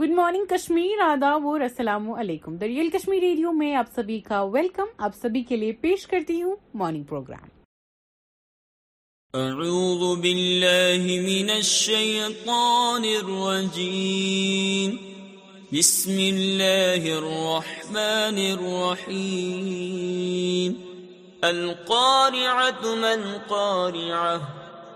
Good morning Kashmir آداب اور السلام علیکم دریال کشمیر ریڈیو میں آپ سبھی کا ویلکم آپ سبھی کے لیے پیش کرتی ہوں مارننگ پروگرام اعوذ باللہ من من الشیطان الرجیم بسم اللہ الرحمن الرحیم القارعة قارعہ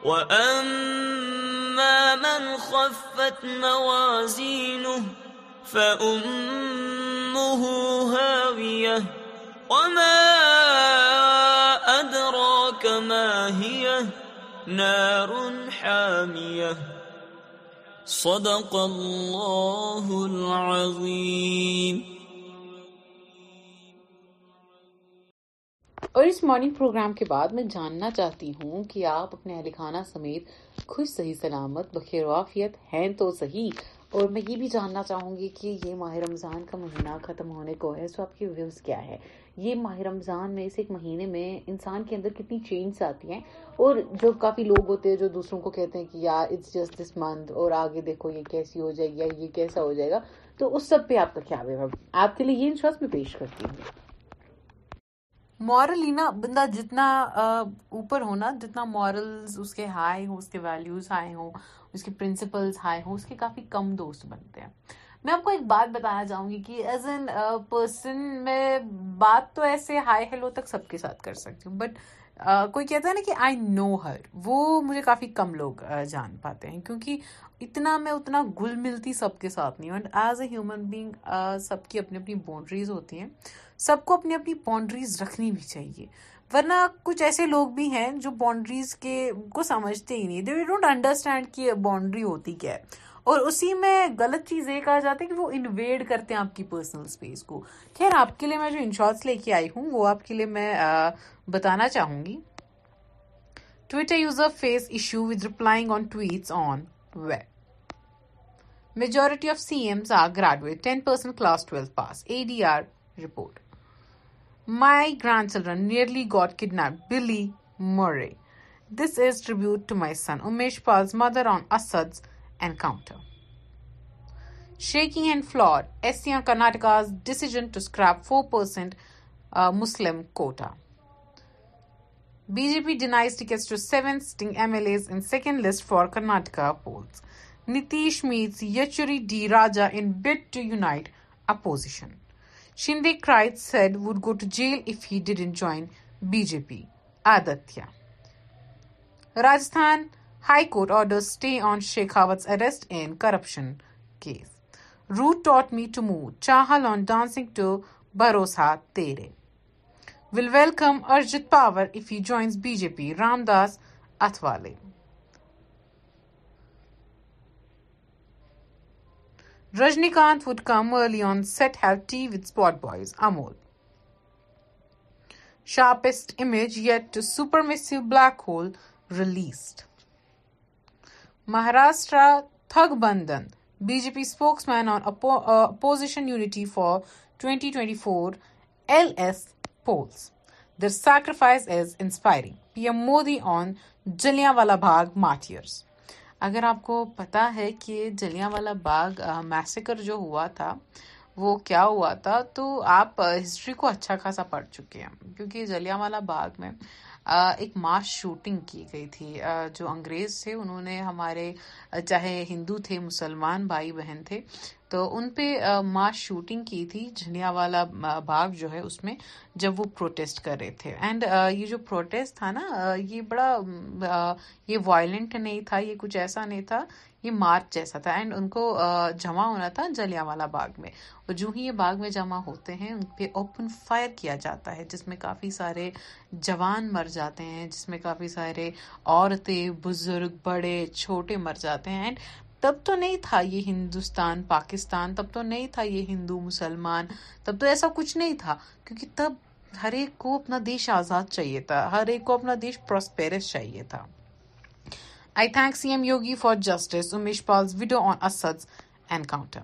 فَأُمُّهُ خفت وَمَا أَدْرَاكَ مَا مہیا نَارٌ میاد اللہ اللہ زین اور اس مارننگ پروگرام کے بعد میں جاننا چاہتی ہوں کہ آپ اپنے اہل خانہ سمیت خوش صحیح سلامت بخیر ہیں تو صحیح اور میں یہ بھی جاننا چاہوں گی کہ یہ ماہ رمضان کا مہینہ ختم ہونے کو ہے سو آپ کی ویوز کیا ہے یہ ماہ رمضان میں اس ایک مہینے میں انسان کے اندر کتنی چینج آتی ہیں اور جو کافی لوگ ہوتے ہیں جو دوسروں کو کہتے ہیں کہ یار اٹس جسٹ دس منتھ اور آگے دیکھو یہ کیسی ہو جائے گی یہ کیسا ہو جائے گا تو اس سب پہ آپ کا کیا آپ کے لیے یہ انشورس میں پیش کرتی ہوں مورلی نا بندہ جتنا اوپر ہو نا جتنا مورلز اس کے ہائی ہوں اس کے ویلیوز ہائی ہوں اس کے پرنسپلز ہائی ہوں اس کے کافی کم دوست بنتے ہیں میں آپ کو ایک بات بتانا چاہوں گی کہ ایز این پرسن میں بات تو ایسے ہائی ہیلو تک سب کے ساتھ کر سکتی ہوں بٹ کوئی کہتا ہے نا کہ آئی نو ہر وہ مجھے کافی کم لوگ جان پاتے ہیں کیونکہ اتنا میں اتنا گل ملتی سب کے ساتھ نہیں ہوں and as a human being سب کی اپنی اپنی باؤنڈریز ہوتی ہیں سب کو اپنی اپنی باؤنڈریز رکھنی بھی چاہیے ورنہ کچھ ایسے لوگ بھی ہیں جو باؤنڈریز کے کو سمجھتے ہی نہیں دے ڈونٹ انڈرسٹینڈ کہ باؤنڈری ہوتی کیا ہے اور اسی میں غلط چیز یہ کہا جاتا ہے کہ وہ انویڈ کرتے ہیں آپ کی پرسنل کو خیر آپ کے لیے میں جو انشورٹس لے کے آئی ہوں وہ آپ کے لیے میں بتانا چاہوں گی Twitter users face issue replying on tweets on web majority of CMs ten percent class twelfth pass A D R report My grandchildren nearly got kidnapped. Billy Murray. This is tribute to my son Umesh Pal's mother on Assad's encounter. Shaking and flawed, SCM Karnataka's decision to scrap 4% uh, Muslim quota. BJP denies tickets to 7 sitting MLAs in second list for Karnataka polls. Nitish meets Yechuri D. Raja in bid to unite opposition. Shinde crisis said would go to jail if he didn't join B J P Aditya Rajasthan high court order stay on Shekhawat arrest and corruption case row ٹوٹ می ٹو مو Chahal on dancing to بروسا تری well welcome Ajit Pawar if he joins B J P Ram Das Athawale Rajinikanth would come early on set have TVs Amul sharpest yet supermassive black hole released Maharashtra thug bandhan B J P spokesman on opposition unity for twenty twenty four L S polls the sacrifices is inspiring P M Modi on Jallianwala Bagh martyrs اگر آپ کو پتا ہے کہ جلیاں والا باغ massacre جو ہوا تھا وہ کیا ہوا تھا تو آپ ہسٹری کو اچھا خاصا پڑھ چکے ہیں کیونکہ جلیاں والا باغ میں ایک ماس شوٹنگ کی گئی تھی جو انگریز تھے انہوں نے ہمارے چاہے ہندو تھے مسلمان بھائی بہن تھے تو ان پہ ماس شوٹنگ کی تھی جھنیا والا باغ جو ہے اس میں جب وہ پروٹیسٹ کر رہے تھے اینڈ یہ جو پروٹیسٹ تھا نا یہ بڑا یہ وائلنٹ نہیں تھا یہ کچھ ایسا نہیں تھا یہ مارچ جیسا تھا اینڈ ان کو جمع ہونا تھا جلیا والا باغ میں اور جو ہی یہ باغ میں جمع ہوتے ہیں ان پہ اوپن فائر کیا جاتا ہے جس میں کافی سارے جوان مر جاتے ہیں جس میں کافی سارے عورتیں بزرگ بڑے چھوٹے مر جاتے ہیں اینڈ تب تو نہیں تھا یہ ہندوستان پاکستان تب تو نہیں تھا یہ ہندو مسلمان تب تو ایسا کچھ نہیں تھا کیونکہ تب ہر ایک کو اپنا دیش آزاد چاہیے تھا ہر ایک کو اپنا دیش پراسپیرس چاہیے تھا I think C M Yogi for justice Umesh Pal's video on Asad encounter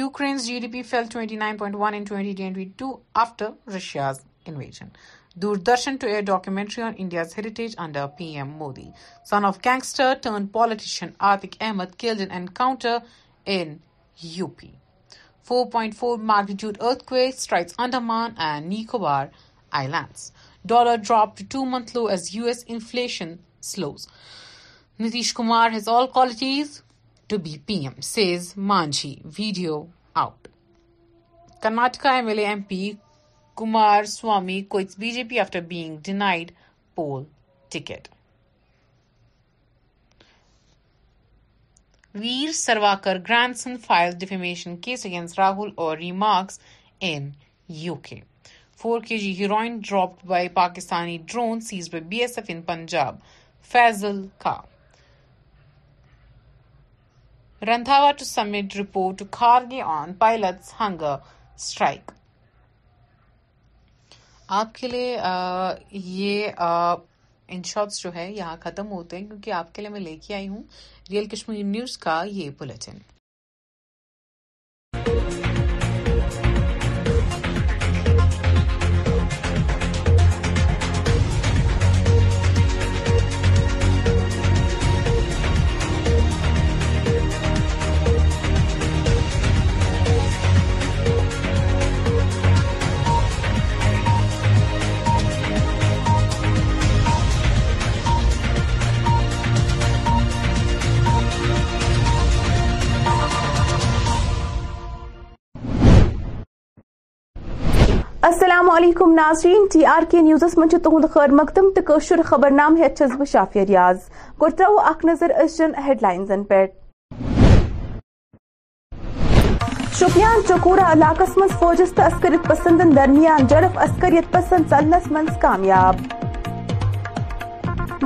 Ukraine's GDP fell 29.1 in 2022 after Russia's invasion. Doordarshan to air documentary on India's heritage under PM Modi. Son of gangster turned politician Atiq Ahmed killed in encounter in UP. 4.4 magnitude earthquake strikes Andaman and Nicobar Islands. Dollar dropped to two-month low as US inflation slows. Nitish Kumar has all qualities to be PM, says Manji. Video out. Karnataka MLA MP Kumaraswamy quotes B J P after bag Diana pool ticket Veer Savarkar grandson files defamation case against Rahul over remarks in U K four K G heroin drop by Pakistani drone seized by B S F in Punjab Faizal خا روا to submit report Kharge on Pilot ہنگ strike آپ کے لیے یہ ان shots جو ہے یہاں ختم ہوتے ہیں کیونکہ آپ کے لیے میں لے کے آئی ہوں ریئل کشمیر نیوز کا یہ بلٹن السلام علیکم ناظرین ٹی آر کے نیوزس من تہد خیر مقدم توشر خبر نام بہ شافیہ ریاض یاز ترو اخ نظر ہیڈ شپیان چکورہ علاقہ مز فوجس تو عسکریت پسند درمیان جڑف عسکریت پسند ثلنس کامیاب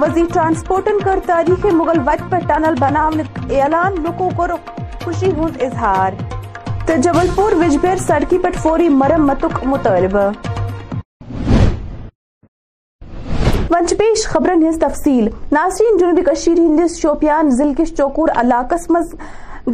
وزیر ٹرانسپورٹن کر تاریخ مغل وت پہ ٹنل بنانے اعلان لوکو کور خوشی ہند اظہار تو جبل پور وجب سڑکی پوری مرمت مطالبہ تفصیل ناظرین جنوبی کشیر ہندس شوپیان ضلع کس چوکور علاق مز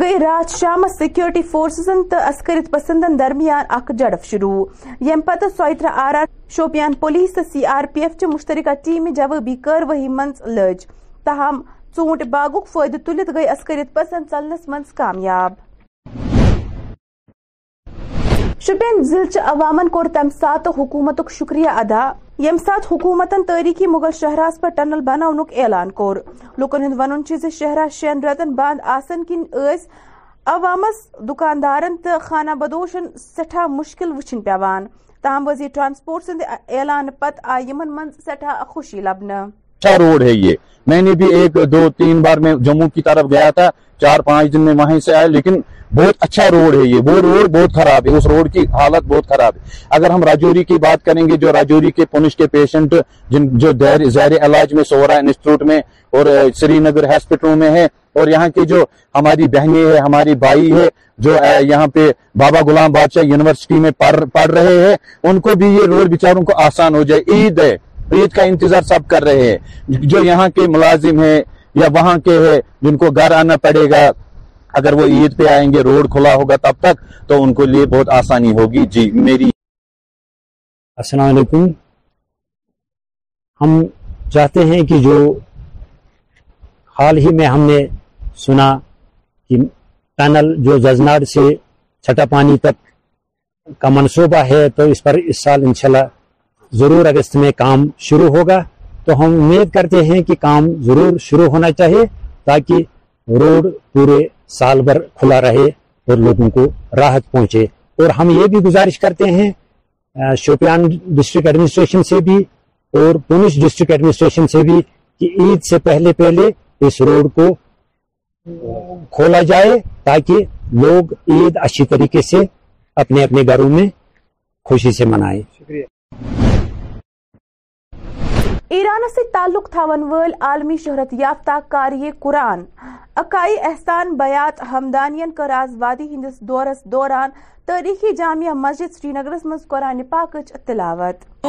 گئی رات شام سیکیورٹی فورسزن تو عسکرت پسندن درمیان اک جڑف شروع یم پتہ سوئترہ آر شوپیان پولیس تو سی آر پی ایف چہ مشترکہ ٹیم جوابی جو من لج تاہم ٹونٹ باغ كید گیے عسکرت پسند چلنس کامیاب شپین ضلع عوامن کور تم سات حکومت شکریہ ادا یم سات حکومتن تاریخی مغل شہر پر ٹنل بنانک اعلان کور لکن ہند ون شہرہ شین رتن بند آسن کن غس عوامس دکاندارن تو خانہ بدوشن سٹھا مشکل پیوان تاہم وزیر ٹرانسپورٹ سند اعلان پتہ آئہن من سٹھا خوشی لبن اچھا روڈ ہے یہ میں نے بھی ایک دو تین بار میں جموں کی طرف گیا تھا چار پانچ دن میں وہیں سے آئے لیکن بہت اچھا روڈ ہے یہ وہ روڈ بہت خراب ہے اس روڈ کی حالت بہت خراب ہے اگر ہم راجوری کی بات کریں گے جو راجوری کے پونش کے پیشنٹ جن جو زہر علاج میں سورا انسٹیٹیوٹ میں اور سری نگر ہاسپٹلوں میں ہے اور یہاں کی جو ہماری بہنیں ہیں ہماری بھائی ہے جو یہاں پہ بابا غلام بادشاہ یونیورسٹی میں پڑھ رہے ہیں ان کو بھی یہ روڈ بیچاروں کو آسان ہو جائے عید ہے عید کا انتظار سب کر رہے ہیں جو یہاں کے ملازم ہیں یا وہاں کے ہیں جن کو گھر آنا پڑے گا اگر وہ عید پہ آئیں گے روڈ کھلا ہوگا تب تک تو ان کو لئے بہت آسانی ہوگی جی میری السلام علیکم ہم چاہتے ہیں کہ جو حال ہی میں ہم نے سنا کہ ٹنل جو ززنار سے چھٹا پانی تک کا منصوبہ ہے تو اس پر اس سال انشاءاللہ ضرور اگست میں کام شروع ہوگا تو ہم امید کرتے ہیں کہ کام ضرور شروع ہونا چاہیے تاکہ روڈ پورے سال بھر کھلا رہے اور لوگوں کو راحت پہنچے اور ہم یہ بھی گزارش کرتے ہیں شوپیان ڈسٹرکٹ ایڈمنسٹریشن سے بھی اور پونچھ ڈسٹرک ایڈمنسٹریشن سے بھی کہ عید سے پہلے پہلے اس روڈ کو کھولا جائے تاکہ لوگ عید اچھی طریقے سے اپنے اپنے گھروں میں خوشی سے منائیں شکریہ ایرانس تعلق تھاون ول عالمی شہرت یافتہ قاری قرآن عقائی احسان بیات ہمدانین کر آز وادی ہندس دورس دوران تاریخی جامعہ مسجد سری نگرس مز قرآن پاک تلاوت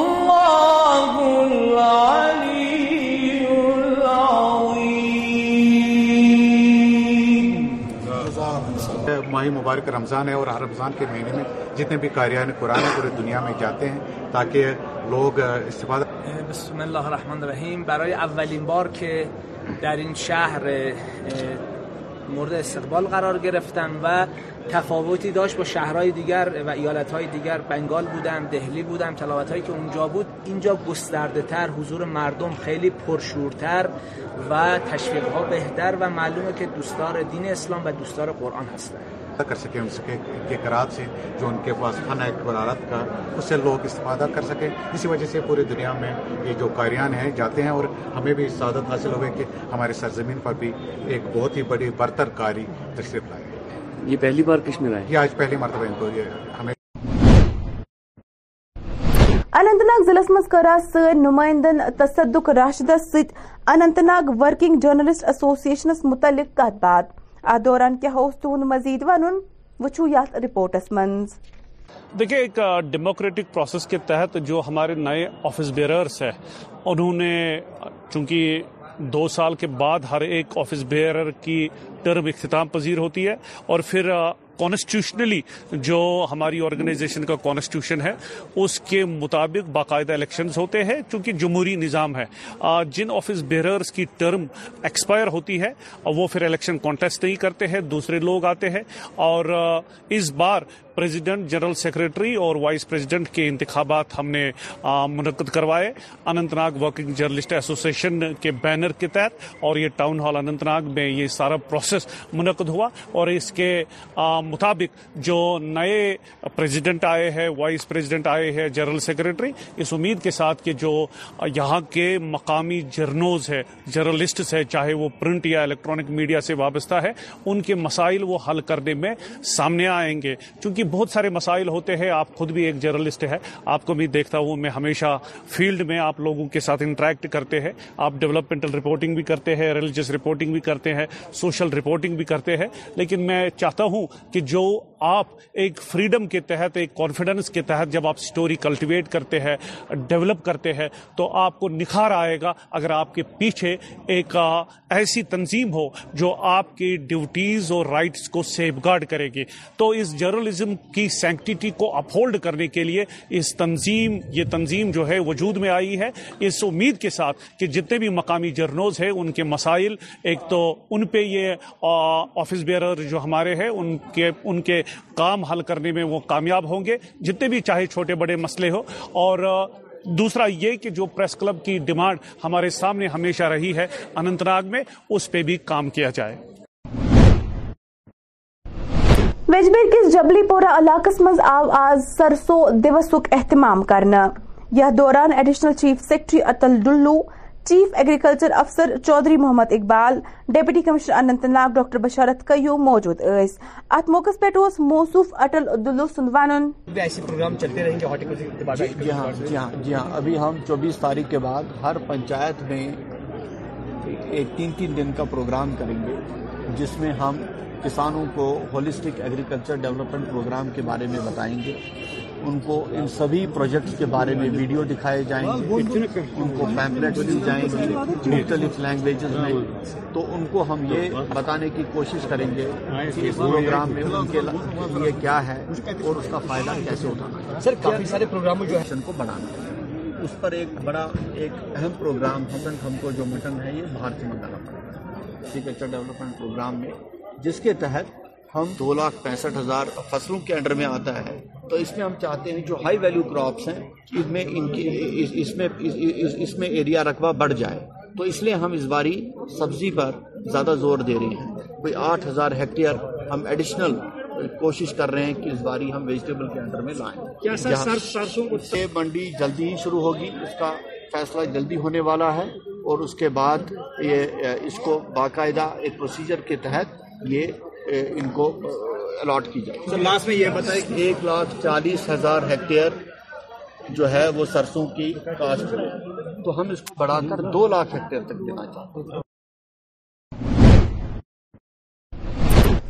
ماہی مبارک رمضان ہے اور ہر رمضان کے مہینے میں جتنے بھی قاریان قرآن پوری دنیا میں جاتے ہیں تاکہ لوگ استفادہ بسم اللہ الرحمن الرحیم برای اولین بار که در این شهر مورد استقبال قرار گرفتم و تفاوتی داشت با شهرهای دیگر و ایالتهای دیگر بنگال بودم دهلی بودم تلاوت هایی که اونجا بود اینجا گسترده تر حضور مردم خیلی پرشورتر و تشویق ها بهتر و معلومه که دوستار دین اسلام و دوستار قرآن هستند کر سکیں اس کے کرا سے جو ان کے پاس فن ہے اس سے لوگ استفادہ کر سکیں اسی وجہ سے پوری دنیا میں یہ جو قاریان ہیں جاتے ہیں اور ہمیں بھی سعادت حاصل ہوئے کہ ہمارے سرزمین پر بھی ایک بہت ہی بڑی برتر کاری تشریف لائے یہ پہلی بار یہ آج پہلی مرتبہ ان کو اننت ناگ ضلع مز کرا سر نمائندن تصدق راشدہ ست Anantnag working journalist association متعلق مزید رپورٹس دیکھیں دیکھیے ڈیموکریٹک پروسیس کے تحت جو ہمارے نئے آفس بیررس ہیں انہوں نے چونکہ دو سال کے بعد ہر ایک آفس بیئر کی ٹرم اختتام پذیر ہوتی ہے اور پھر کانسٹیوشنلی جو ہماری آرگنائزیشن کا کانسٹیوشن ہے اس کے مطابق باقاعدہ الیکشنز ہوتے ہیں چونکہ جمہوری نظام ہے جن آفس بیررز کی ٹرم ایکسپائر ہوتی ہے وہ پھر الیکشن کانٹیسٹ نہیں کرتے ہیں دوسرے لوگ آتے ہیں اور اس بار پریزیڈنٹ جنرل سیکرٹری اور وائس پریزیڈنٹ کے انتخابات ہم نے منعقد کروائے Anant Nag working journalist association کے بینر کے تحت اور یہ ٹاؤن ہال اننت ناگ میں یہ سارا پروسیس منعقد ہوا اور اس کے مطابق جو نئے پریزیڈنٹ آئے ہیں وائس پریزیڈنٹ آئے ہیں جنرل سیکرٹری اس امید کے ساتھ کہ جو یہاں کے مقامی جرنوز ہے جرنلسٹس ہے چاہے وہ پرنٹ یا الیکٹرانک میڈیا سے وابستہ ہے ان کے مسائل وہ حل کرنے میں سامنے آئیں گے چونکہ بہت سارے مسائل ہوتے ہیں آپ خود بھی ایک جرنلسٹ ہے آپ کو بھی دیکھتا ہوں میں ہمیشہ فیلڈ میں آپ لوگوں کے ساتھ انٹریکٹ کرتے ہیں آپ ڈیولپمنٹل رپورٹنگ بھی کرتے ہیں ریلیجس رپورٹنگ بھی کرتے ہیں سوشل رپورٹنگ بھی کرتے ہیں لیکن میں چاہتا ہوں کہ جو آپ ایک فریڈم کے تحت ایک کانفیڈنس کے تحت جب آپ سٹوری کلٹیویٹ کرتے ہیں ڈیولپ کرتے ہیں تو آپ کو نکھار آئے گا اگر آپ کے پیچھے ایک ایسی تنظیم ہو جو آپ کی ڈیوٹیز اور رائٹس کو سیف گارڈ کرے گی تو اس جرنلزم کی سینکٹیٹی کو اپہولڈ کرنے کے لیے اس تنظیم یہ تنظیم جو ہے وجود میں آئی ہے اس امید کے ساتھ کہ جتنے بھی مقامی جرنوز ہیں ان کے مسائل ایک تو ان پہ یہ آفس بیئر جو ہمارے ہیں ان کے ان کے کام حل کرنے میں وہ کامیاب ہوں گے جتنے بھی چاہے چھوٹے بڑے مسئلے ہو اور دوسرا یہ کہ جو پریس کلب کی ڈیمانڈ ہمارے سامنے ہمیشہ رہی ہے اننت ناگ میں اس پہ بھی کام کیا جائے ویجبیر کس جبلی پورا علاقہ مز آو آز سرسو دوسک اہتمام کرنا یہ دوران additional chief secretary Atul Dulloo chief agriculture افسر Chaudhary Mohammad Iqbal deputy commissioner Anantnag doctor Basharat کیو موجود اس ات موقع پہ موصوف اٹل سند الدوانن ایسے پروگرام چلتے رہیں گے جی-, جی ہاں جی ہاں جی ہاں ابھی ہم چوبیس تاریخ کے بعد ہر پنچایت میں ایک تین تین دن کا پروگرام کریں گے جس میں ہم کسانوں کو ہولسٹک ایگریکلچر ڈیولپمنٹ پروگرام کے بارے میں بتائیں گے ان کو ان سبھی پروجیکٹس کے بارے میں ویڈیو دکھائے جائیں گے ان کو پیمپلیٹس دی جائیں گی مختلف لینگویجز میں تو ان کو ہم یہ بتانے کی کوشش کریں گے کہ اس پروگرام میں ان کے لیے کیا ہے اور اس کا فائدہ کیسے اٹھانا سارے پروگرام جو ان کو بنانا ہے اس پر ایک بڑا ایک اہم پروگرام حسن ہم کو جو مٹن ہے یہ بھارتی پر اگرچر ڈیولپمنٹ پروگرام میں جس کے تحت ہم دو لاکھ پینسٹھ ہزار فصلوں کے انڈر میں آتا ہے تو اس میں ہم چاہتے ہیں جو ہائی ویلیو کراپس ہیں اس میں ان کی اس اس میں میں ایریا رقبہ بڑھ جائے تو اس لیے ہم اس باری سبزی پر زیادہ زور دے رہے ہیں کوئی آٹھ ہزار ہیکٹیئر ہم ایڈیشنل کوشش کر رہے ہیں کہ اس باری ہم ویجیٹیبل کے انڈر میں لائیں اس سے منڈی جلدی ہی شروع ہوگی اس کا فیصلہ جلدی ہونے والا ہے اور اس کے بعد یہ اس کو باقاعدہ ایک پروسیجر کے تحت یہ ان کو الاٹ کی جائے سر لاسٹ میں یہ بتائیں کہ ایک لاکھ چالیس ہزار ہیکٹیئر جو ہے وہ سرسوں کی کاشت ہے تو ہم اس کو بڑھا کر دو لاکھ ہیکٹیئر تک دینا چاہتے ہیں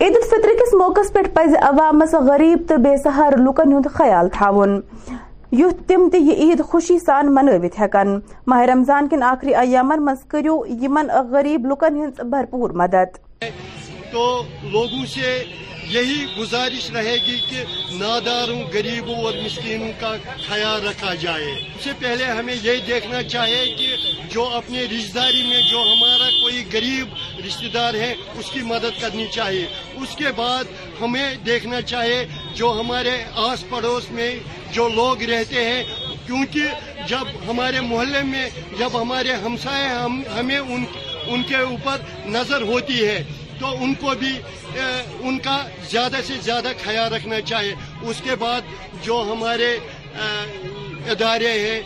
عید الفطر کس موقع پہ پز عوامس غریب تو بے سہار لکن ہند خیال تاون یوت تم تہ عید خوشی سان منوت ہکن ماہ رمضان کن آخری ایامن من کرو یمن غریب لکن ہند بھرپور مدد تو لوگوں سے یہی گزارش رہے گی کہ ناداروں غریبوں اور مسکینوں کا خیال رکھا جائے اس سے پہلے ہمیں یہ دیکھنا چاہیے کہ جو اپنے رشتہ داری میں جو ہمارا کوئی غریب رشتہ دار ہے اس کی مدد کرنی چاہیے اس کے بعد ہمیں دیکھنا چاہیے جو ہمارے آس پڑوس میں جو لوگ رہتے ہیں کیونکہ جب ہمارے محلے میں جب ہمارے ہمسائے ہمیں ان کے اوپر نظر ہوتی ہے تو ان کو بھی ان کا زیادہ سے زیادہ خیال رکھنا چاہیے اس کے بعد جو ہمارے ادارے ہیں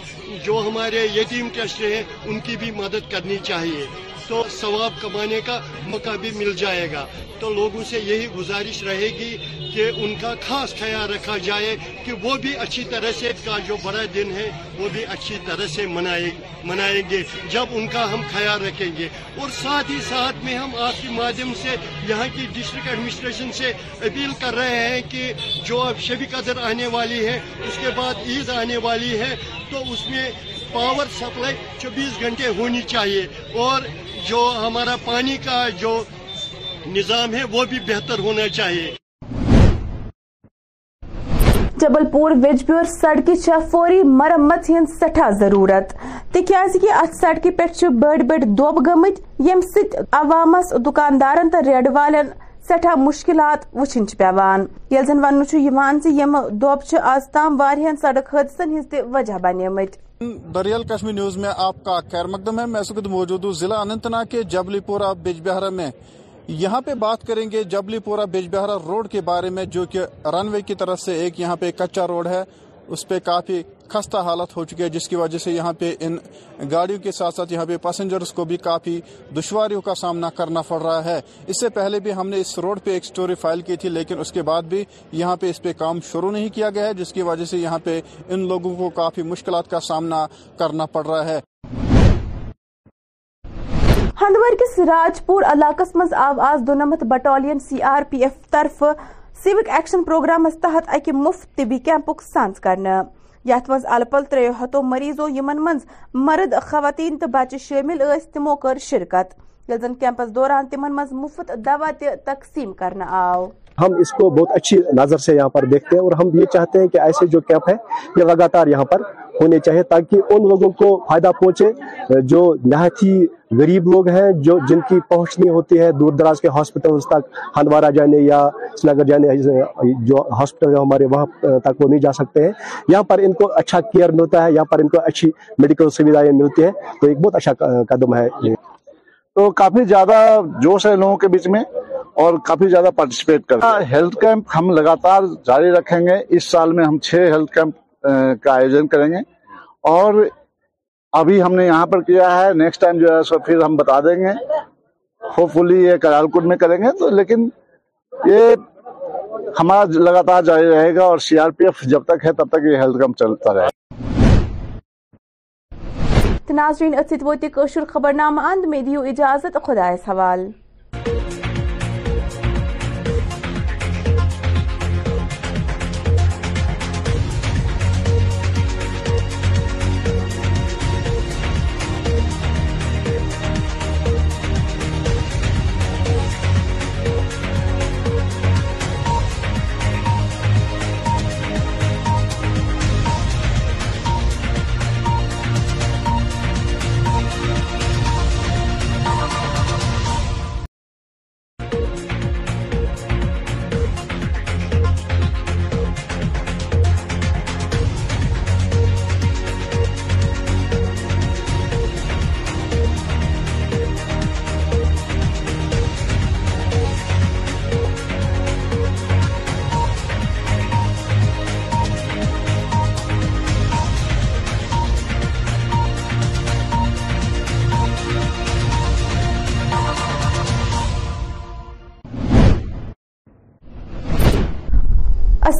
جو ہمارے یتیم ٹرسٹ ہیں ان کی بھی مدد کرنی چاہیے تو ثواب کمانے کا موقع بھی مل جائے گا تو لوگوں سے یہی گزارش رہے گی کہ ان کا خاص خیال رکھا جائے کہ وہ بھی اچھی طرح سے کا جو بڑا دن ہے وہ بھی اچھی طرح سے منائیں گے جب ان کا ہم خیال رکھیں گے اور ساتھ ہی ساتھ میں ہم آپ کے مادھیم سے یہاں کی ڈسٹرکٹ ایڈمنسٹریشن سے اپیل کر رہے ہیں کہ جو اب شبی قدر آنے والی ہے اس کے بعد عید آنے والی ہے تو اس میں پاور سپلائی چوبیس گھنٹے ہونی چاہیے اور جو ہمارا پانی کا جو نظام ہے وہ بھی بہتر ہونا چاہیے جبل پور وجبیور سڑکی چھ فوری مرمت ہند سٹھا ضرورت تکیاز کہ ات سڑکہ پہ بڑ بڑ دوب گمت یم ست عوامس دکاندارن تو ریڈ والن سٹھا مشکلات وچھن پیوان یل زن ون یم دوب آز تام وارہن سڑک حادثن ہز تہ وجہ بنیمت دریال کشمیر نیوز میں آپ کا خیر مقدم ہے میں موجود ہوں ضلع انتناگ کے جبلی پورا بیج بہرا میں یہاں پہ بات کریں گے جبلی پورا بیج بہرا روڈ کے بارے میں جو کہ رن وے کی طرف سے ایک یہاں پہ کچا روڈ ہے اس پہ کافی خستہ حالت ہو چکی ہے جس کی وجہ سے یہاں پہ ان گاڑیوں کے ساتھ ساتھ یہاں پہ پاسنجرز کو بھی کافی دشواریوں کا سامنا کرنا پڑ رہا ہے اس سے پہلے بھی ہم نے اس روڈ پہ ایک سٹوری فائل کی تھی لیکن اس کے بعد بھی یہاں پہ اس پہ کام شروع نہیں کیا گیا ہے جس کی وجہ سے یہاں پہ ان لوگوں کو کافی مشکلات کا سامنا کرنا پڑ رہا ہے ہندور کے سراج پور علاقہ آو آواز دونمت battalion C R P F طرف سیوک ایکشن پروگرام اکہ مفت طبی سانس کرنے یھ من ال ہتو مریضو یمن مریضوں مرد خواتین تو بچہ شامل یس تمو شرکت یل زن کیمپس دوران تمن مز مفت دوا تہ تقسیم کرنے آو ہم اس کو بہت اچھی نظر سے یہاں پر دیکھتے ہیں اور ہم یہ چاہتے ہیں کہ ایسے جو کیمپ ہیں یہ لگاتار یہاں پر ہونے چاہیے تاکہ ان لوگوں کو فائدہ پہنچے جو نہایت ہی غریب لوگ ہیں جو جن کی پہنچنی ہوتی ہے دور دراز کے ہاسپٹل تک ہندوارہ جانے یا سنگر نگر جانے جو ہاسپٹل ہمارے وہاں تک وہ نہیں جا سکتے ہیں یہاں پر ان کو اچھا کیئر ملتا ہے یہاں پر ان کو اچھی میڈیکل سویدھائیں ملتی ہیں تو ایک بہت اچھا قدم ہے تو کافی زیادہ جوش ہے لوگوں کے بیچ میں اور کافی زیادہ پارٹیسپیٹ کرتے ہیں ہیلتھ ہاں، کیمپ ہم لگاتار جاری رکھیں گے اس سال میں ہم چھ ہیلتھ کیمپ کا آیوجن کریں گے اور ابھی ہم نے یہاں پر کیا ہے نیکسٹ ٹائم جو ہے اس کو پھر ہم بتا دیں گے ہوپ فلی یہ کرال کٹ میں کریں گے تو لیکن یہ ہمارا لگاتار جاری رہے گا اور سی آر پی ایف جب تک ہے تب تک یہ ہیلتھ کیمپ چلتا رہے گا ناظرین ات ووت خبر نامہ اند میں دیو اجازت خدا حوال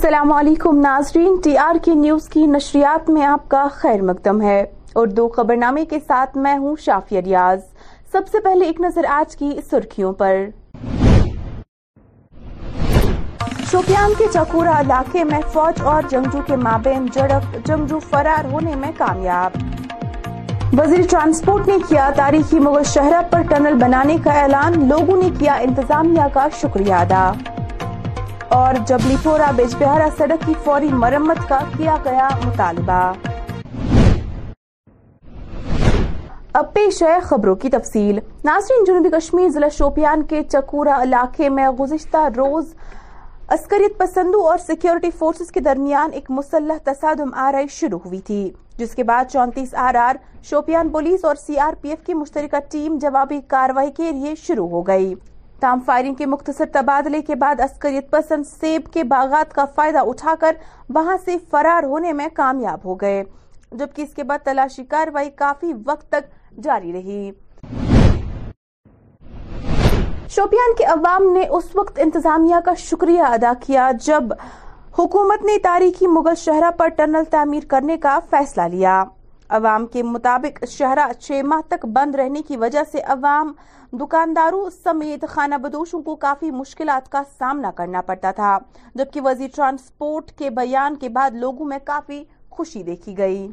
السلام علیکم ناظرین ٹی آر کے نیوز کی نشریات میں آپ کا خیر مقدم ہے اردو خبر نامے کے ساتھ میں ہوں شافیہ ریاض سب سے پہلے ایک نظر آج کی سرخیوں پر شوپیان کے چکورہ علاقے میں فوج اور جنگجو کے مابین جڑپ جنگجو فرار ہونے میں کامیاب وزیر ٹرانسپورٹ نے کیا تاریخی مغل شہرہ پر ٹنل بنانے کا اعلان لوگوں نے کیا انتظامیہ کا شکریہ ادا اور جبلی پورا بیج بہارا سڑک کی فوری مرمت کا کیا گیا مطالبہ اب پیش ہے خبروں کی تفصیل ناظرین جنوبی کشمیر ضلع شوپیان کے چکورہ علاقے میں گزشتہ روز عسکریت پسندوں اور سیکیورٹی فورسز کے درمیان ایک مسلح تصادم آرائی شروع ہوئی تھی جس کے بعد چونتیس آر آر شوپیان پولیس اور سی آر پی ایف کی مشترکہ ٹیم جوابی کاروائی کے لیے شروع ہو گئی تام فائرنگ کے مختصر تبادلے کے بعد عسکریت پسند سیب کے باغات کا فائدہ اٹھا کر وہاں سے فرار ہونے میں کامیاب ہو گئے جبکہ اس کے بعد تلاشی کاروائی کافی وقت تک جاری رہی شوپیان کے عوام نے اس وقت انتظامیہ کا شکریہ ادا کیا جب حکومت نے تاریخی مغل شہرہ پر ٹنل تعمیر کرنے کا فیصلہ لیا عوام کے مطابق شہرہ چھ ماہ تک بند رہنے کی وجہ سے عوام دکانداروں سمیت خانہ بدوشوں کو کافی مشکلات کا سامنا کرنا پڑتا تھا جبکہ وزیر ٹرانسپورٹ کے بیان کے بعد لوگوں میں کافی خوشی دیکھی گئی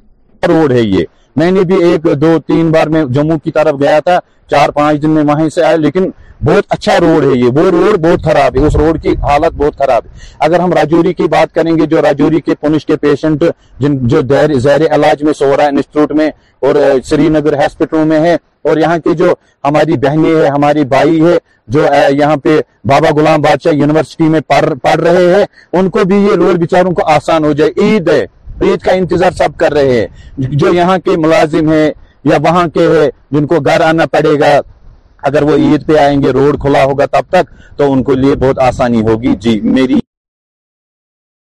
روڈ ہے یہ میں نے بھی ایک دو تین بار میں جموں کی طرف گیا تھا چار پانچ دن میں وہیں سے لیکن بہت اچھا روڈ ہے یہ وہ روڈ بہت خراب ہے اس روڈ کی حالت بہت خراب ہے اگر ہم راجوری کی بات کریں گے جو راجوری کے پونش کے پیشنٹ جن جو علاج میں ہے انسٹیٹیوٹ میں اور سری نگر ہاسپٹل میں ہے اور یہاں کے جو ہماری بہنیں ہیں ہماری بھائی ہے جو یہاں پہ بابا غلام بادشاہ یونیورسٹی میں پڑھ رہے ہیں ان کو بھی یہ روڈ بیچاروں کو آسان ہو جائے عید ہے کا انتظار سب کر رہے ہیں جو یہاں کے ملازم ہیں یا وہاں کے ہیں جن کو گھر آنا پڑے گا اگر وہ عید پہ آئیں گے روڈ کھلا ہوگا تب تک تو ان کو لیے بہت آسانی ہوگی جی میری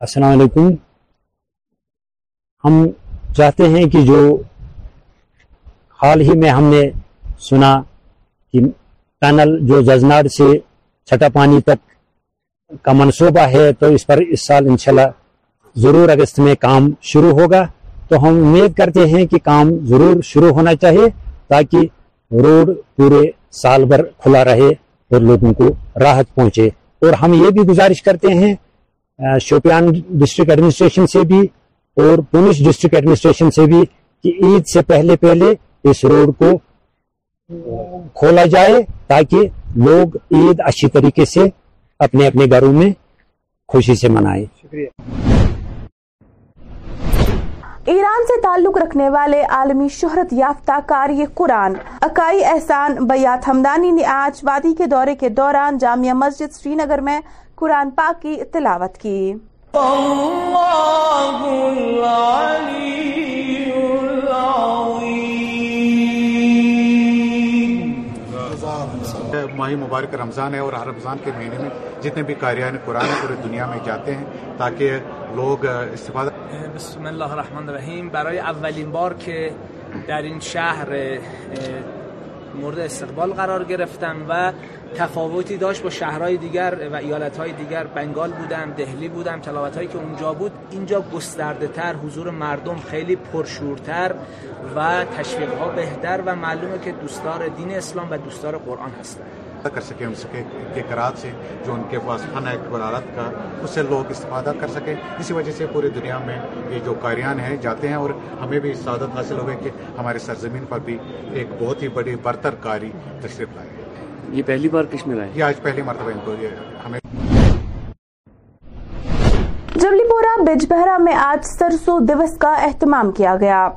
السلام علیکم ہم چاہتے ہیں کہ جو حال ہی میں ہم نے سنا کہ ٹنل جو سے چھٹا پانی تک کا منصوبہ ہے تو اس پر اس سال انشاءاللہ ضرور اگست میں کام شروع ہوگا تو ہم امید کرتے ہیں کہ کام ضرور شروع ہونا چاہیے تاکہ روڈ پورے سال بھر کھلا رہے اور لوگوں کو راحت پہنچے اور ہم یہ بھی گزارش کرتے ہیں شوپیان ڈسٹرکٹ ایڈمنسٹریشن سے بھی اور پولیس ڈسٹرک ایڈمنسٹریشن سے بھی کہ عید سے پہلے پہلے اس روڈ کو کھولا جائے تاکہ لوگ عید اچھی طریقے سے اپنے اپنے گھروں میں خوشی سے منائے شکریہ ایران سے تعلق رکھنے والے عالمی شہرت یافتہ کاری قرآن اکائی احسان بیات ہمدانی نے آج وادی کے دورے کے دوران جامعہ مسجد سری نگر میں قرآن پاک کی تلاوت کی ماہی مبارک رمضان ہے اور ہر رمضان کے مہینے میں جتنے بھی قارئین قرآن پوری دنیا میں جاتے ہیں تاکہ لوگ استفادہ بسم اللہ الرحمن الرحیم برای اولین بار که در این شهر مورد استقبال قرار گرفتم و تفاوتی داشت با شهرهای دیگر و ایالتهای دیگر بنگال بودم دهلی بودم تلاوت هایی که اونجا بود اینجا گسترده تر حضور مردم خیلی پرشورتر و تشویق ها بهتر و معلومه که دوستار دین اسلام و دوستار قرآن هستند کر سکیں سکے کرا سے جو ان کے پاس فن ایک برارت کا اس سے لوگ استفادہ کر سکیں اسی وجہ سے پوری دنیا میں یہ جو قاریان ہیں جاتے ہیں اور ہمیں بھی سعادت حاصل ہوئے کہ ہمارے سرزمین پر بھی ایک بہت ہی بڑی برتر قاری تشریف لائے یہ پہلی بار بہرا میں آج سرسو دیوس کا اہتمام کیا گیا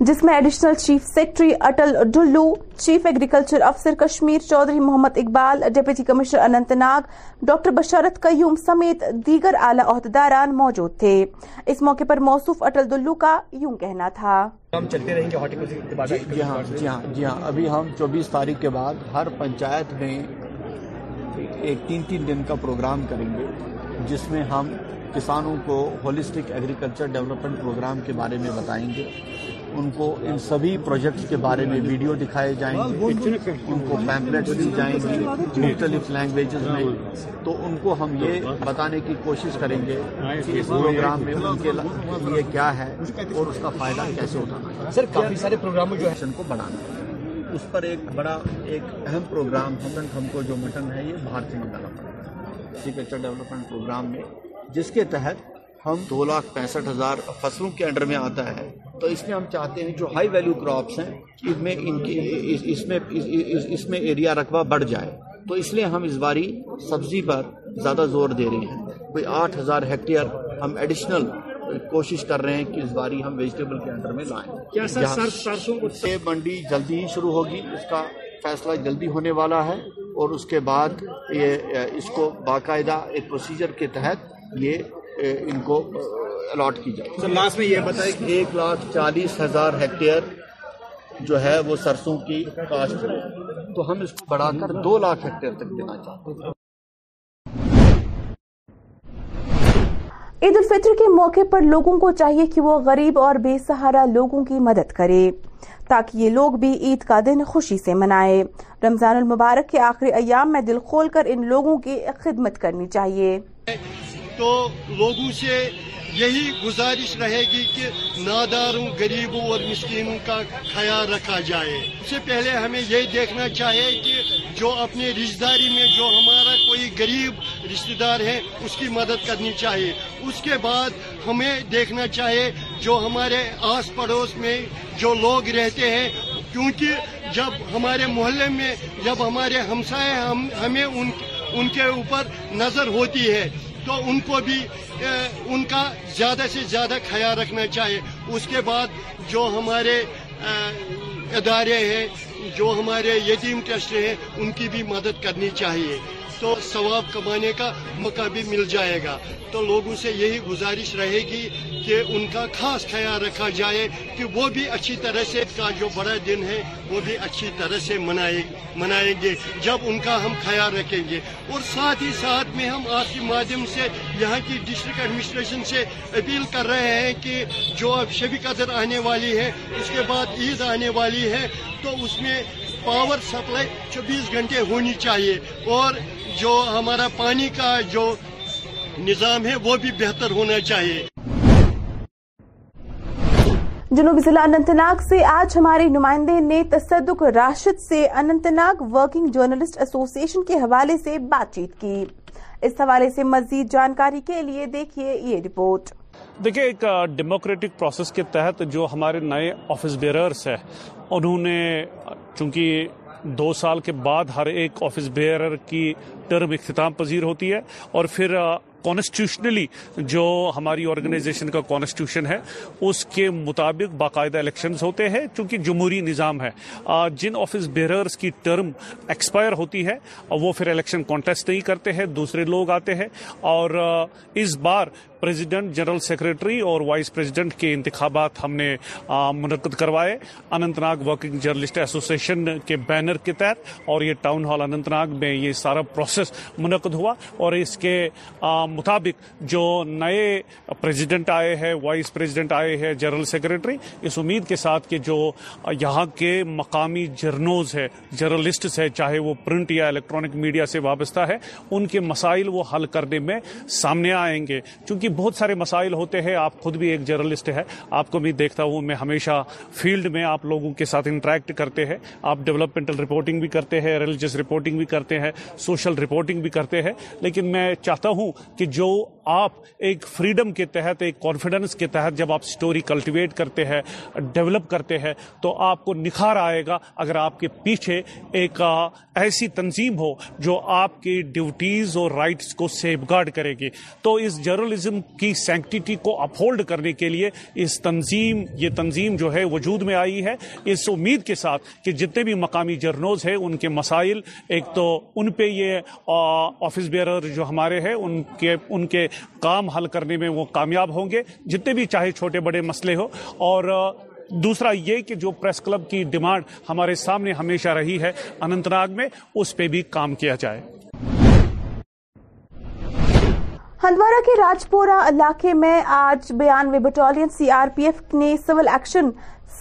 جس میں additional chief secretary Atal Dulloo chief agriculture افسر Kashmir Chaudhary Mohammad Iqbal deputy commissioner Anantnag doctor Basharat Qayoom سمیت دیگر اعلی عہدیداران موجود تھے اس موقع پر موصوف اٹل ڈلو کا یوں کہنا تھا ابھی ہم چوبیس تاریخ کے بعد ہر پنچایت میں ایک تین تین دن کا پروگرام کریں گے جس میں ہم کسانوں کو ہولسٹک ایگریکلچر ڈیولپمنٹ پروگرام کے بارے میں بتائیں گے ان کو ان سبھی پروجیکٹس کے بارے میں ویڈیو دکھائے جائیں گے ان کو پیمپلیٹس دی جائیں گی مختلف لینگویجز میں تو ان کو ہم یہ بتانے کی کوشش کریں گے کہ اس پروگرام میں ان کے لیے کیا ہے اور اس کا فائدہ کیسے اٹھانا سر کافی سارے پروگرام جو ان کو بنانا اس پر ایک بڑا ایک اہم پروگرام ہم کو جو مٹن ہے یہ بھارتی مدال ڈیولپمنٹ پروگرام میں جس کے تحت ہم دو لاکھ پینسٹھ ہزار فصلوں کے انڈر میں آتا ہے تو اس میں ہم چاہتے ہیں جو ہائی ویلیو کراپس ہیں اس میں اس میں ایریا رقبہ بڑھ جائے تو اس لیے ہم اس باری سبزی پر زیادہ زور دے رہے ہیں کوئی آٹھ ہزار ہیکٹیئر ہم ایڈیشنل کوشش کر رہے ہیں کہ اس باری ہم ویجیٹیبل کے انڈر میں لائیں اس منڈی جلدی ہی شروع ہوگی اس کا فیصلہ جلدی ہونے والا ہے اور اس کے بعد یہ اس کو باقاعدہ ایک پروسیجر کے تحت یہ ان کو الاٹ کی جائے سر میں یہ کہ ایک لاکھ چالیس ہزار ہیکٹیئر جو ہے وہ سرسوں کی کاشت ہے تو ہم اس کو بڑھا کر دو لاکھ ہیکٹیئر تک دینا چاہتے ہیں عید الفطر کے موقع پر لوگوں کو چاہیے کہ وہ غریب اور بے سہارا لوگوں کی مدد کرے تاکہ یہ لوگ بھی عید کا دن خوشی سے منائے رمضان المبارک کے آخری ایام میں دل کھول کر ان لوگوں کی خدمت کرنی چاہیے تو لوگوں سے یہی گزارش رہے گی کہ ناداروں غریبوں اور مسکینوں کا خیال رکھا جائے اس سے پہلے ہمیں یہ دیکھنا چاہیے کہ جو اپنے رشتے داری میں جو ہمارا کوئی غریب رشتے دار ہے اس کی مدد کرنی چاہیے اس کے بعد ہمیں دیکھنا چاہے جو ہمارے آس پڑوس میں جو لوگ رہتے ہیں کیونکہ جب ہمارے محلے میں جب ہمارے ہمسائے ہمیں ان کے اوپر نظر ہوتی ہے تو ان کو بھی ان کا زیادہ سے زیادہ خیال رکھنا چاہیے اس کے بعد جو ہمارے ادارے ہیں جو ہمارے یتیم ٹرسٹ ہیں ان کی بھی مدد کرنی چاہیے تو ثواب کمانے کا موقع بھی مل جائے گا تو لوگوں سے یہی گزارش رہے گی کہ ان کا خاص خیال رکھا جائے کہ وہ بھی اچھی طرح سے کا جو بڑا دن ہے وہ بھی اچھی طرح سے منائیں گے جب ان کا ہم خیال رکھیں گے اور ساتھ ہی ساتھ میں ہم آپ کے مادھیم سے یہاں کی ڈسٹرکٹ ایڈمنسٹریشن سے اپیل کر رہے ہیں کہ جو اب شبی قدر آنے والی ہے اس کے بعد عید آنے والی ہے تو اس میں پاور سپلائی چوبیس گھنٹے ہونی چاہیے اور جو ہمارا پانی کا جو نظام ہے وہ بھی بہتر ہونا چاہیے جنوبی ضلع انتناگ سے آج ہمارے نمائندے نے تصدق راشد سے ناگ ورکنگ جرنلسٹ ایسوسی ایشن کے حوالے سے بات چیت کی اس حوالے سے مزید جانکاری کے لیے دیکھیے یہ رپورٹ دیکھیے ایک ڈیموکریٹک پروسیس کے تحت جو ہمارے نئے آفس بیئرس ہیں انہوں نے چونکہ دو سال کے بعد ہر ایک آفس بیئر کی ٹرم اختتام پذیر ہوتی ہے اور پھر کانسٹیوشنلی جو ہماری آرگنائزیشن کا کانسٹیوشن ہے اس کے مطابق باقاعدہ الیکشنز ہوتے ہیں چونکہ جمہوری نظام ہے جن آفس بیررز کی ٹرم ایکسپائر ہوتی ہے وہ پھر الیکشن کانٹیسٹ نہیں کرتے ہیں دوسرے لوگ آتے ہیں اور اس بار پریزیڈنٹ جنرل سیکریٹری اور وائس پریزیڈنٹ کے انتخابات ہم نے منعقد کروائے Anant Nag working journalist association کے بینر کے تحت اور یہ ٹاؤن ہال اننت ناگ میں یہ سارا پروسیس منعقد ہوا اور اس کے مطابق جو نئے پریزیڈنٹ آئے ہیں وائس پریزیڈنٹ آئے ہیں جنرل سیکریٹری اس امید کے ساتھ کہ جو یہاں کے مقامی جرنوز ہے جرنلسٹس ہے چاہے وہ پرنٹ یا الیکٹرانک میڈیا سے وابستہ ہے ان کے مسائل وہ حل کرنے میں سامنے آئیں گے چونکہ کیونکہ بہت سارے مسائل ہوتے ہیں آپ خود بھی ایک جرنلسٹ ہے آپ کو بھی دیکھتا ہوں میں ہمیشہ فیلڈ میں آپ لوگوں کے ساتھ انٹریکٹ کرتے ہیں آپ ڈیولپمنٹل رپورٹنگ بھی کرتے ہیں ریلیجس رپورٹنگ بھی کرتے ہیں سوشل رپورٹنگ بھی کرتے ہیں لیکن میں چاہتا ہوں کہ جو آپ ایک فریڈم کے تحت ایک کانفیڈنس کے تحت جب آپ سٹوری کلٹیویٹ کرتے ہیں ڈیولپ کرتے ہیں تو آپ کو نکھار آئے گا اگر آپ کے پیچھے ایک ایسی تنظیم ہو جو آپ کی ڈیوٹیز اور رائٹس کو سیف گارڈ کرے گی تو اس جرنلزم کی سینکٹیٹی کو اپہولڈ کرنے کے لیے اس تنظیم یہ تنظیم جو ہے وجود میں آئی ہے اس امید کے ساتھ کہ جتنے بھی مقامی جرنوز ہیں ان کے مسائل ایک تو ان پہ یہ آفس بیئرر جو ہمارے ہیں ان کے ان کے کام حل کرنے میں وہ کامیاب ہوں گے جتنے بھی چاہے چھوٹے بڑے مسئلے ہو اور دوسرا یہ کہ جو پریس کلب کی ڈیمانڈ ہمارے سامنے ہمیشہ رہی ہے ناگ میں اس پہ بھی کام کیا جائے ہندوارہ کے راجپورہ علاقے میں آج بیانوے battalion C R P F نے civil action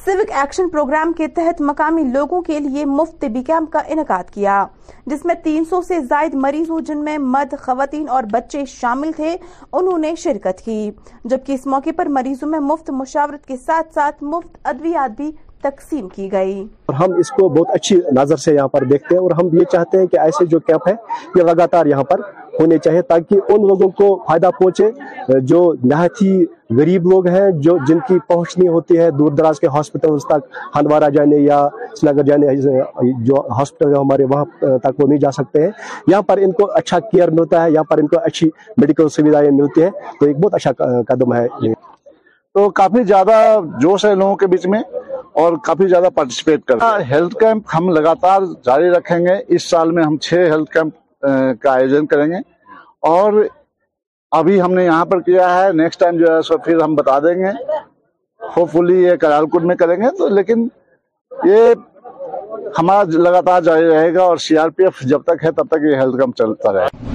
civic action programme کے تحت مقامی لوگوں کے لیے مفت طبی کیمپ کا انعقاد کیا جس میں تین سو سے زائد مریضوں جن میں مد خواتین اور بچے شامل تھے انہوں نے شرکت کی جبکہ اس موقع پر مریضوں میں مفت مشاورت کے ساتھ ساتھ مفت ادویات بھی تقسیم کی گئی ہم اس کو بہت اچھی نظر سے یہاں پر دیکھتے ہیں اور ہم یہ چاہتے ہیں کہ ایسے جو کیمپ ہے یہ لگاتار یہاں پر ہونے چاہیے تاکہ ان لوگوں کو فائدہ پہنچے جو نہایت ہی غریب لوگ ہیں جو جن کی پہنچنی ہوتی ہے دور دراز کے ہاسپٹل تک ہندوارہ جانے یا سنگر نگر جانے جو ہاسپٹل ہے ہمارے وہاں تک وہ نہیں جا سکتے ہیں یہاں پر ان کو اچھا کیئر ملتا ہے یہاں پر ان کو اچھی میڈیکل سویدھائیں ملتی ہیں تو ایک بہت اچھا قدم ہے یہ تو کافی زیادہ جوش ہے لوگوں کے بیچ میں اور کافی زیادہ پارٹیسپیٹ کرتے ہیں ہاں، ہم لگاتار جاری رکھیں گے اس سال میں ہم چھ ہیلتھ کیمپ کا آیوجن کریں گے اور ابھی ہم نے یہاں پر کیا ہے نیکسٹ ٹائم جو ہے سو پھر ہم بتا دیں گے ہوپ فلی یہ کرال کرالکٹ میں کریں گے تو لیکن یہ ہمارا لگاتار جاری رہے گا اور سی آر پی ایف جب تک ہے تب تک یہ ہیلتھ چلتا رہے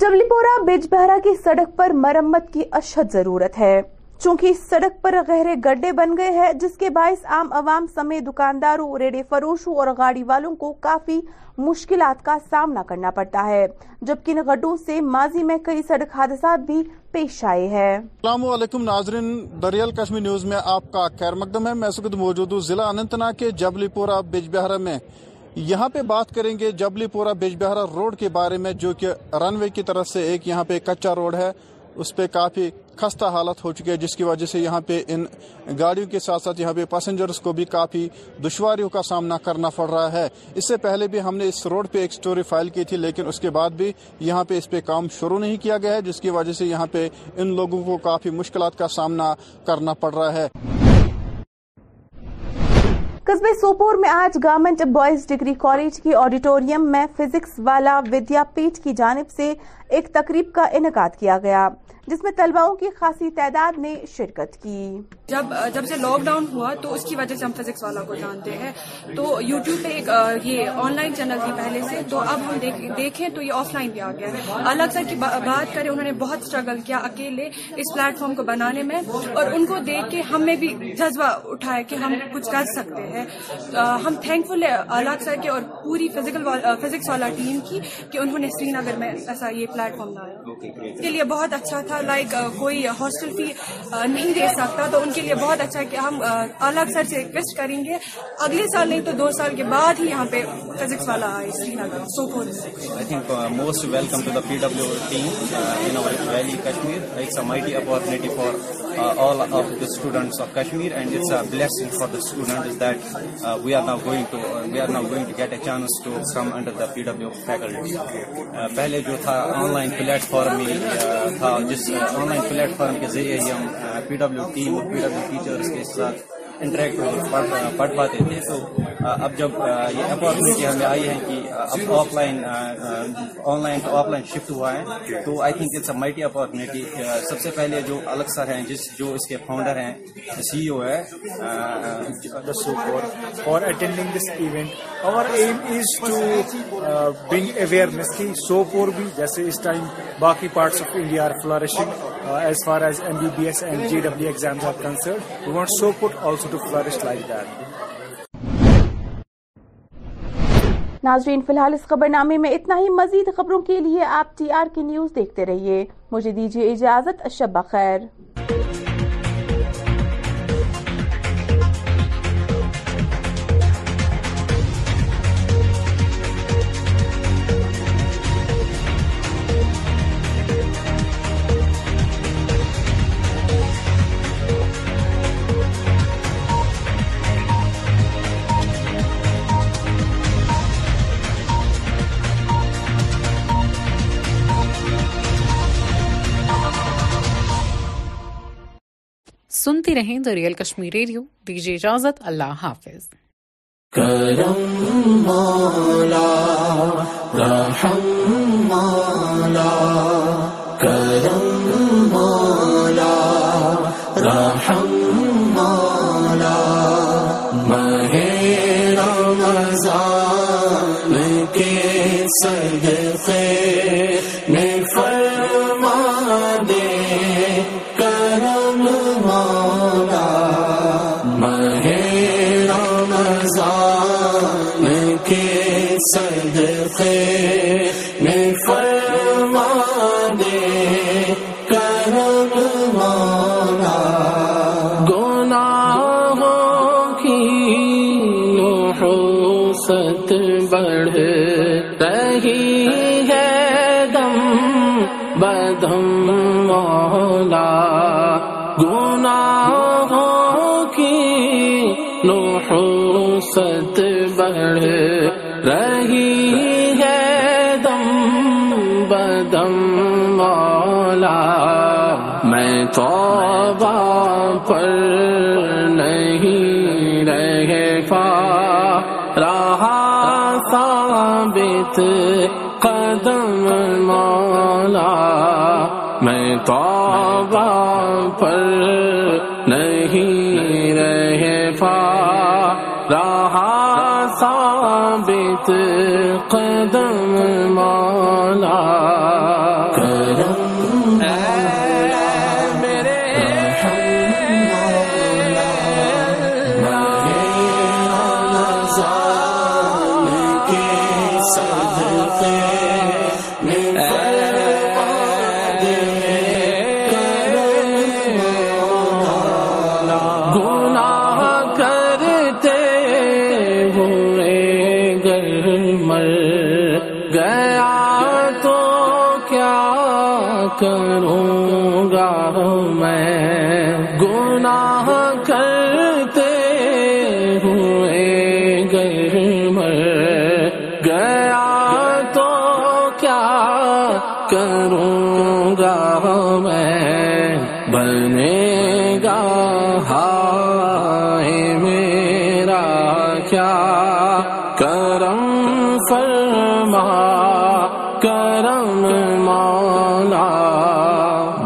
جبلی پورا بیج بہرا کی سڑک پر مرمت کی اشد ضرورت ہے چونکہ سڑک پر گہرے گڈے بن گئے ہیں جس کے باعث عام عوام سمیت دکانداروں ریڑے فروشوں اور گاڑی والوں کو کافی مشکلات کا سامنا کرنا پڑتا ہے جبکہ ان گڈوں سے ماضی میں کئی سڑک حادثات بھی پیش آئے ہیں السلام علیکم ناظرین دریال نیوز میں آپ کا خیر مقدم ہے میں سکت موجود ہوں کے جبلی پورا بیج بہارا میں یہاں پہ بات کریں گے جبلی پورا بیج بہارا روڈ کے بارے میں جو رن وے کی طرف سے ایک یہاں پہ کچا روڈ ہے اس پہ کافی خستہ حالت ہو چکی ہے جس کی وجہ سے یہاں پہ ان گاڑیوں کے ساتھ ساتھ یہاں پہ پیسنجر کو بھی کافی دشواریوں کا سامنا کرنا پڑ رہا ہے اس سے پہلے بھی ہم نے اس روڈ پہ ایک سٹوری فائل کی تھی لیکن اس کے بعد بھی یہاں پہ اس پہ کام شروع نہیں کیا گیا ہے جس کی وجہ سے یہاں پہ ان لوگوں کو کافی مشکلات کا سامنا کرنا پڑ رہا ہے قصبے سوپور میں آج گورنمنٹ بوائز ڈگری کالج کی آڈیٹوریم میں فزکس والا ودیا پیٹ کی جانب سے ایک تقریب کا انعقاد کیا گیا جس میں طلباؤں کی خاصی تعداد نے شرکت کی جب جب سے لاک ڈاؤن ہوا تو اس کی وجہ سے ہم فزکس والا کو جانتے ہیں تو یوٹیوب پہ ایک یہ آن لائن چینل تھی پہلے سے تو اب ہم دیکھیں تو یہ آف لائن بھی آ گیا ہے الگ سر کی بات کریں انہوں نے بہت اسٹرگل کیا اکیلے اس پلیٹ فارم کو بنانے میں اور ان کو دیکھ کے ہمیں بھی جذبہ اٹھایا کہ ہم کچھ کر سکتے ہیں ہم تھینک فل ہے الگ سر کے اور پوری فزکس والا ٹیم کی کہ انہوں نے سری نگر میں ایسا یہ پلیٹ فارم اس کے لیے بہت اچھا تھا لائک اچھا, کوئی ہاسٹل فی نہیں دے سکتا تو ان کے لیے بہت اچھا کہ ہم الگ سر سے ریکویسٹ کریں گے اگلے سال نہیں تو دو سال کے بعد ہی یہاں پہ فزکس والا most welcome opportunity for all of the students P double پہلے جو تھا آن لائن پلیٹ فارم تھا جس آن لائن پلیٹ فارم کے ذریعے ہی ہم پی ڈبلیو ٹیم اور پی ڈبلیو ٹیچرس کے ساتھ انٹریکٹ پڑھ پاتے تھے تو اب جب یہ اپارچونیٹی ہمیں آئی ہے کہ اب offline online to offline shift ہوا ہے تو I think it's a mighty opportunity سب سے پہلے جو الگ سر ہیں جس جو اس کے فاؤنڈر ہیں سی او ہے فار اٹینڈنگ دس ایونٹ اور aim is to bring awareness کی سو پور بھی جیسے اس ٹائم باقی parts of India are flourishing as far as M B B S and G W exams are concerned we want Sopore also to flourish like that ناظرین فی الحال اس خبر نامے میں اتنا ہی مزید خبروں کے لیے آپ ٹی آر کی نیوز دیکھتے رہیے مجھے دیجیے اجازت اشب بخیر سنتی رہیں دا ریئل کشمیر ریڈیو دیجیے اجازت اللہ حافظ کرم رحم کرم مالا رہا ثابت قدم مولا میں توبہ پر نہیں رہ پا رہا ثابت بت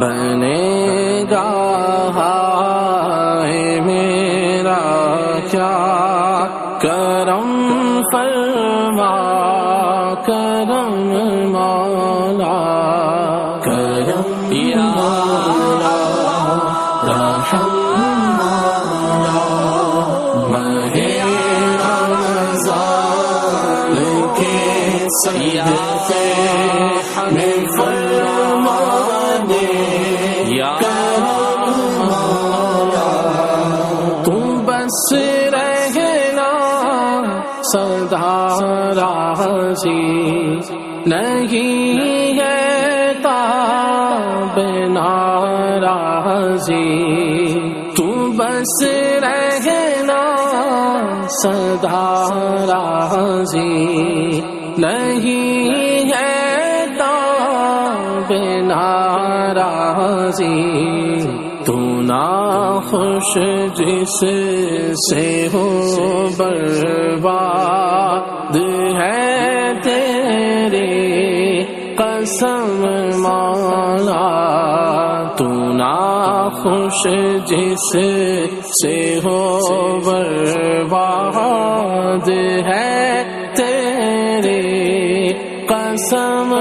بنے گا ہے میرا کیا کرم فرما کرم کرم مولا یا فل ممال کر رہنا سدا راضی نہیں ہے بنا راضی تو نا خوش جس سے ہو بربا ہے تیری قسم مانا خوش جس سے ہو برباد ہے تیری قسم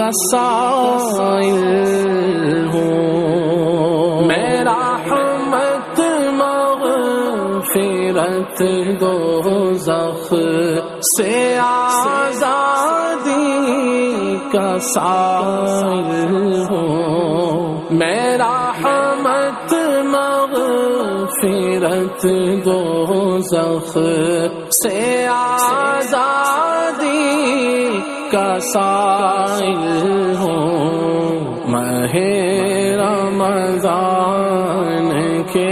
کا سائل ہوں میرا حمت مغ فیرت دو زخ آزادی کا سائل ہوں میرا حمت مغ فیرت دو زخ سے مہ رمضان کے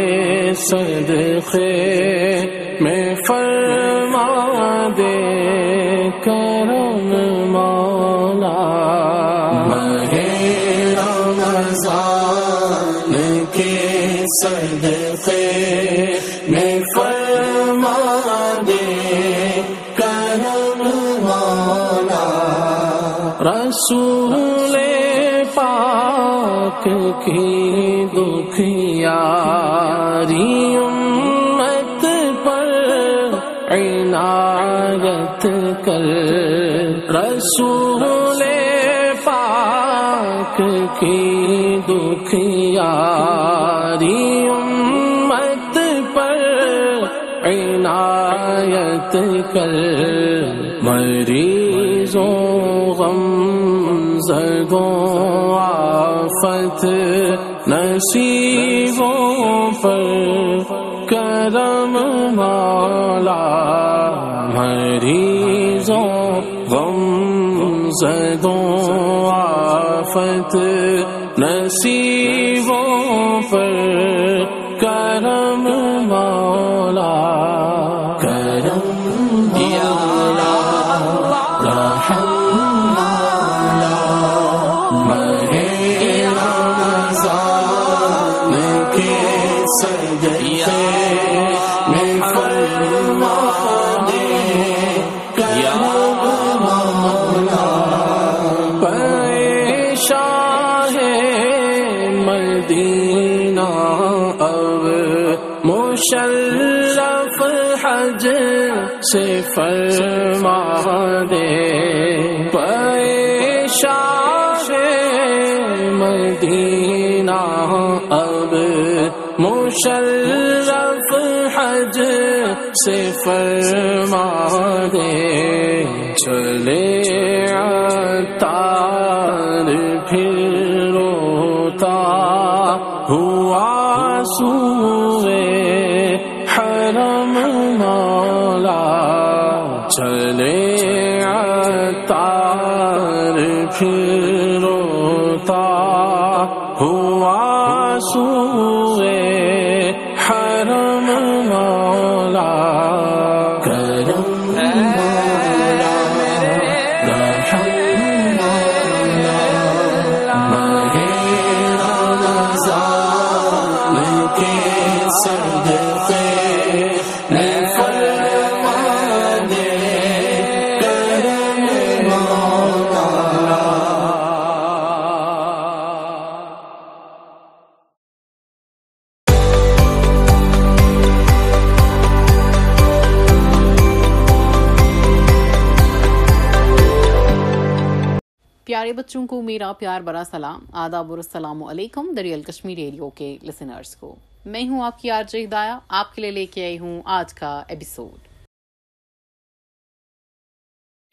صدقے میں فرما دے کرم مولا مہ رمضان کے صدقے کی دکھیاری امت پر عنایت کر رسول پاک کی دکھیاری امت مت پر ایت کری سو ہم سدو نصیبوں پر کرم مالا مریضوں غم زدوں آفت نصیب فرما دے پیش مدینہ اب مشرف حج سے فرما دے چلے پھر پیارے بچوں کو میرا پیار برا سلام آداب اور السلام علیکم دریال کشمیر ریڈیو کے لسنرز کو میں ہوں آپ کی آرج ہدایا آپ کے لیے لے کے آئی ہوں آج کا ایپیسوڈ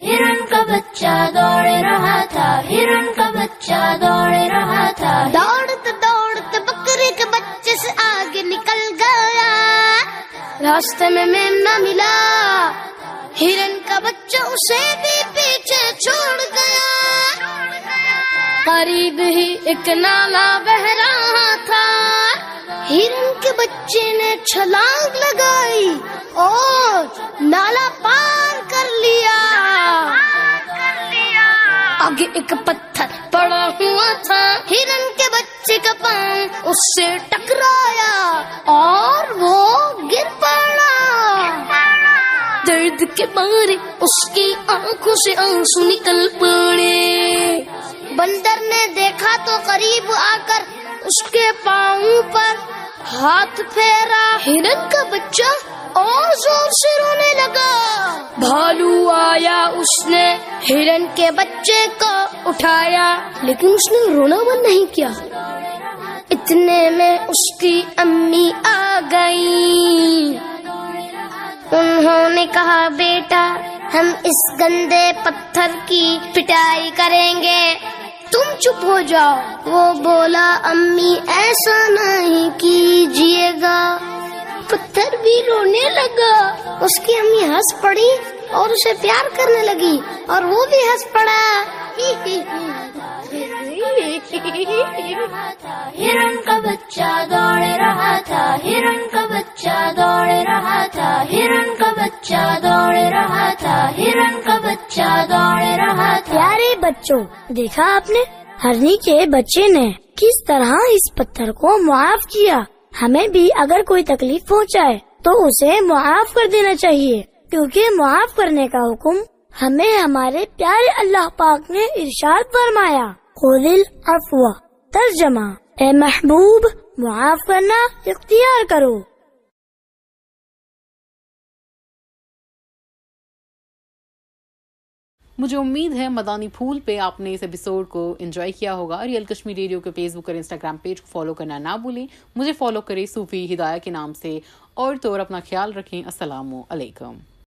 ہرن کا بچہ دوڑ رہا تھا ہرن کا بچہ دوڑ رہا تھا دوڑتے بکرے کے بچے سے آگے نکل گیا راستے میں ملا ہرن کا بچہ اسے بھی پیچھے چھوڑ گیا قریب ہی ایک نالا بہ رہا تھا ہرن کے بچے نے چھلانگ لگائی اور نالا پار کر لیا آگے ایک پتھر پڑا ہوا تھا ہرن کے بچے کا پاؤں اس سے ٹکرایا اور وہ گر پڑا درد کے بارے اس کی آنکھوں سے آنسو نکل پڑے بندر نے دیکھا تو قریب آ کر اس کے پاؤں پر ہاتھ پھیرا ہرن کا بچہ اور زور سے رونے لگا بھالو آیا اس نے ہرن کے بچے کو اٹھایا لیکن اس نے رونا بند نہیں کیا اتنے میں اس کی امی آ گئی انہوں نے کہا بیٹا ہم اس گندے پتھر کی پٹائی کریں گے تم چپ ہو جاؤ وہ بولا امی ایسا نہیں کیجیے گا پتھر بھی رونے لگا اس کی امی ہنس پڑی اور اسے پیار کرنے لگی اور وہ بھی ہنس پڑا ہرن کا بچہ دوڑ رہا تھا ہرن کا بچہ دوڑ رہا تھا ہرن کا بچہ دوڑ رہا تھا ہرن کا بچہ دوڑ رہا تھا پیارے بچوں دیکھا آپ نے ہرنی کے بچے نے کس طرح اس پتھر کو معاف کیا ہمیں بھی اگر کوئی تکلیف پہنچائے تو اسے معاف کر دینا چاہیے کیونکہ معاف کرنے کا حکم ہمیں ہمارے پیارے اللہ پاک نے ارشاد فرمایا قولل افوا ترجمہ اے محبوب معاف کرنا اختیار کرو مجھے امید ہے مدانی پھول پہ آپ نے اس ایپیسوڈ کو انجوائے کیا ہوگا ریئل کشمیر ریڈیو کے فیس بک اور انسٹاگرام پیج کو فالو کرنا نہ بھولیں مجھے فالو کریں صوفی ہدایہ کے نام سے اور تو اپنا خیال رکھیں السلام علیکم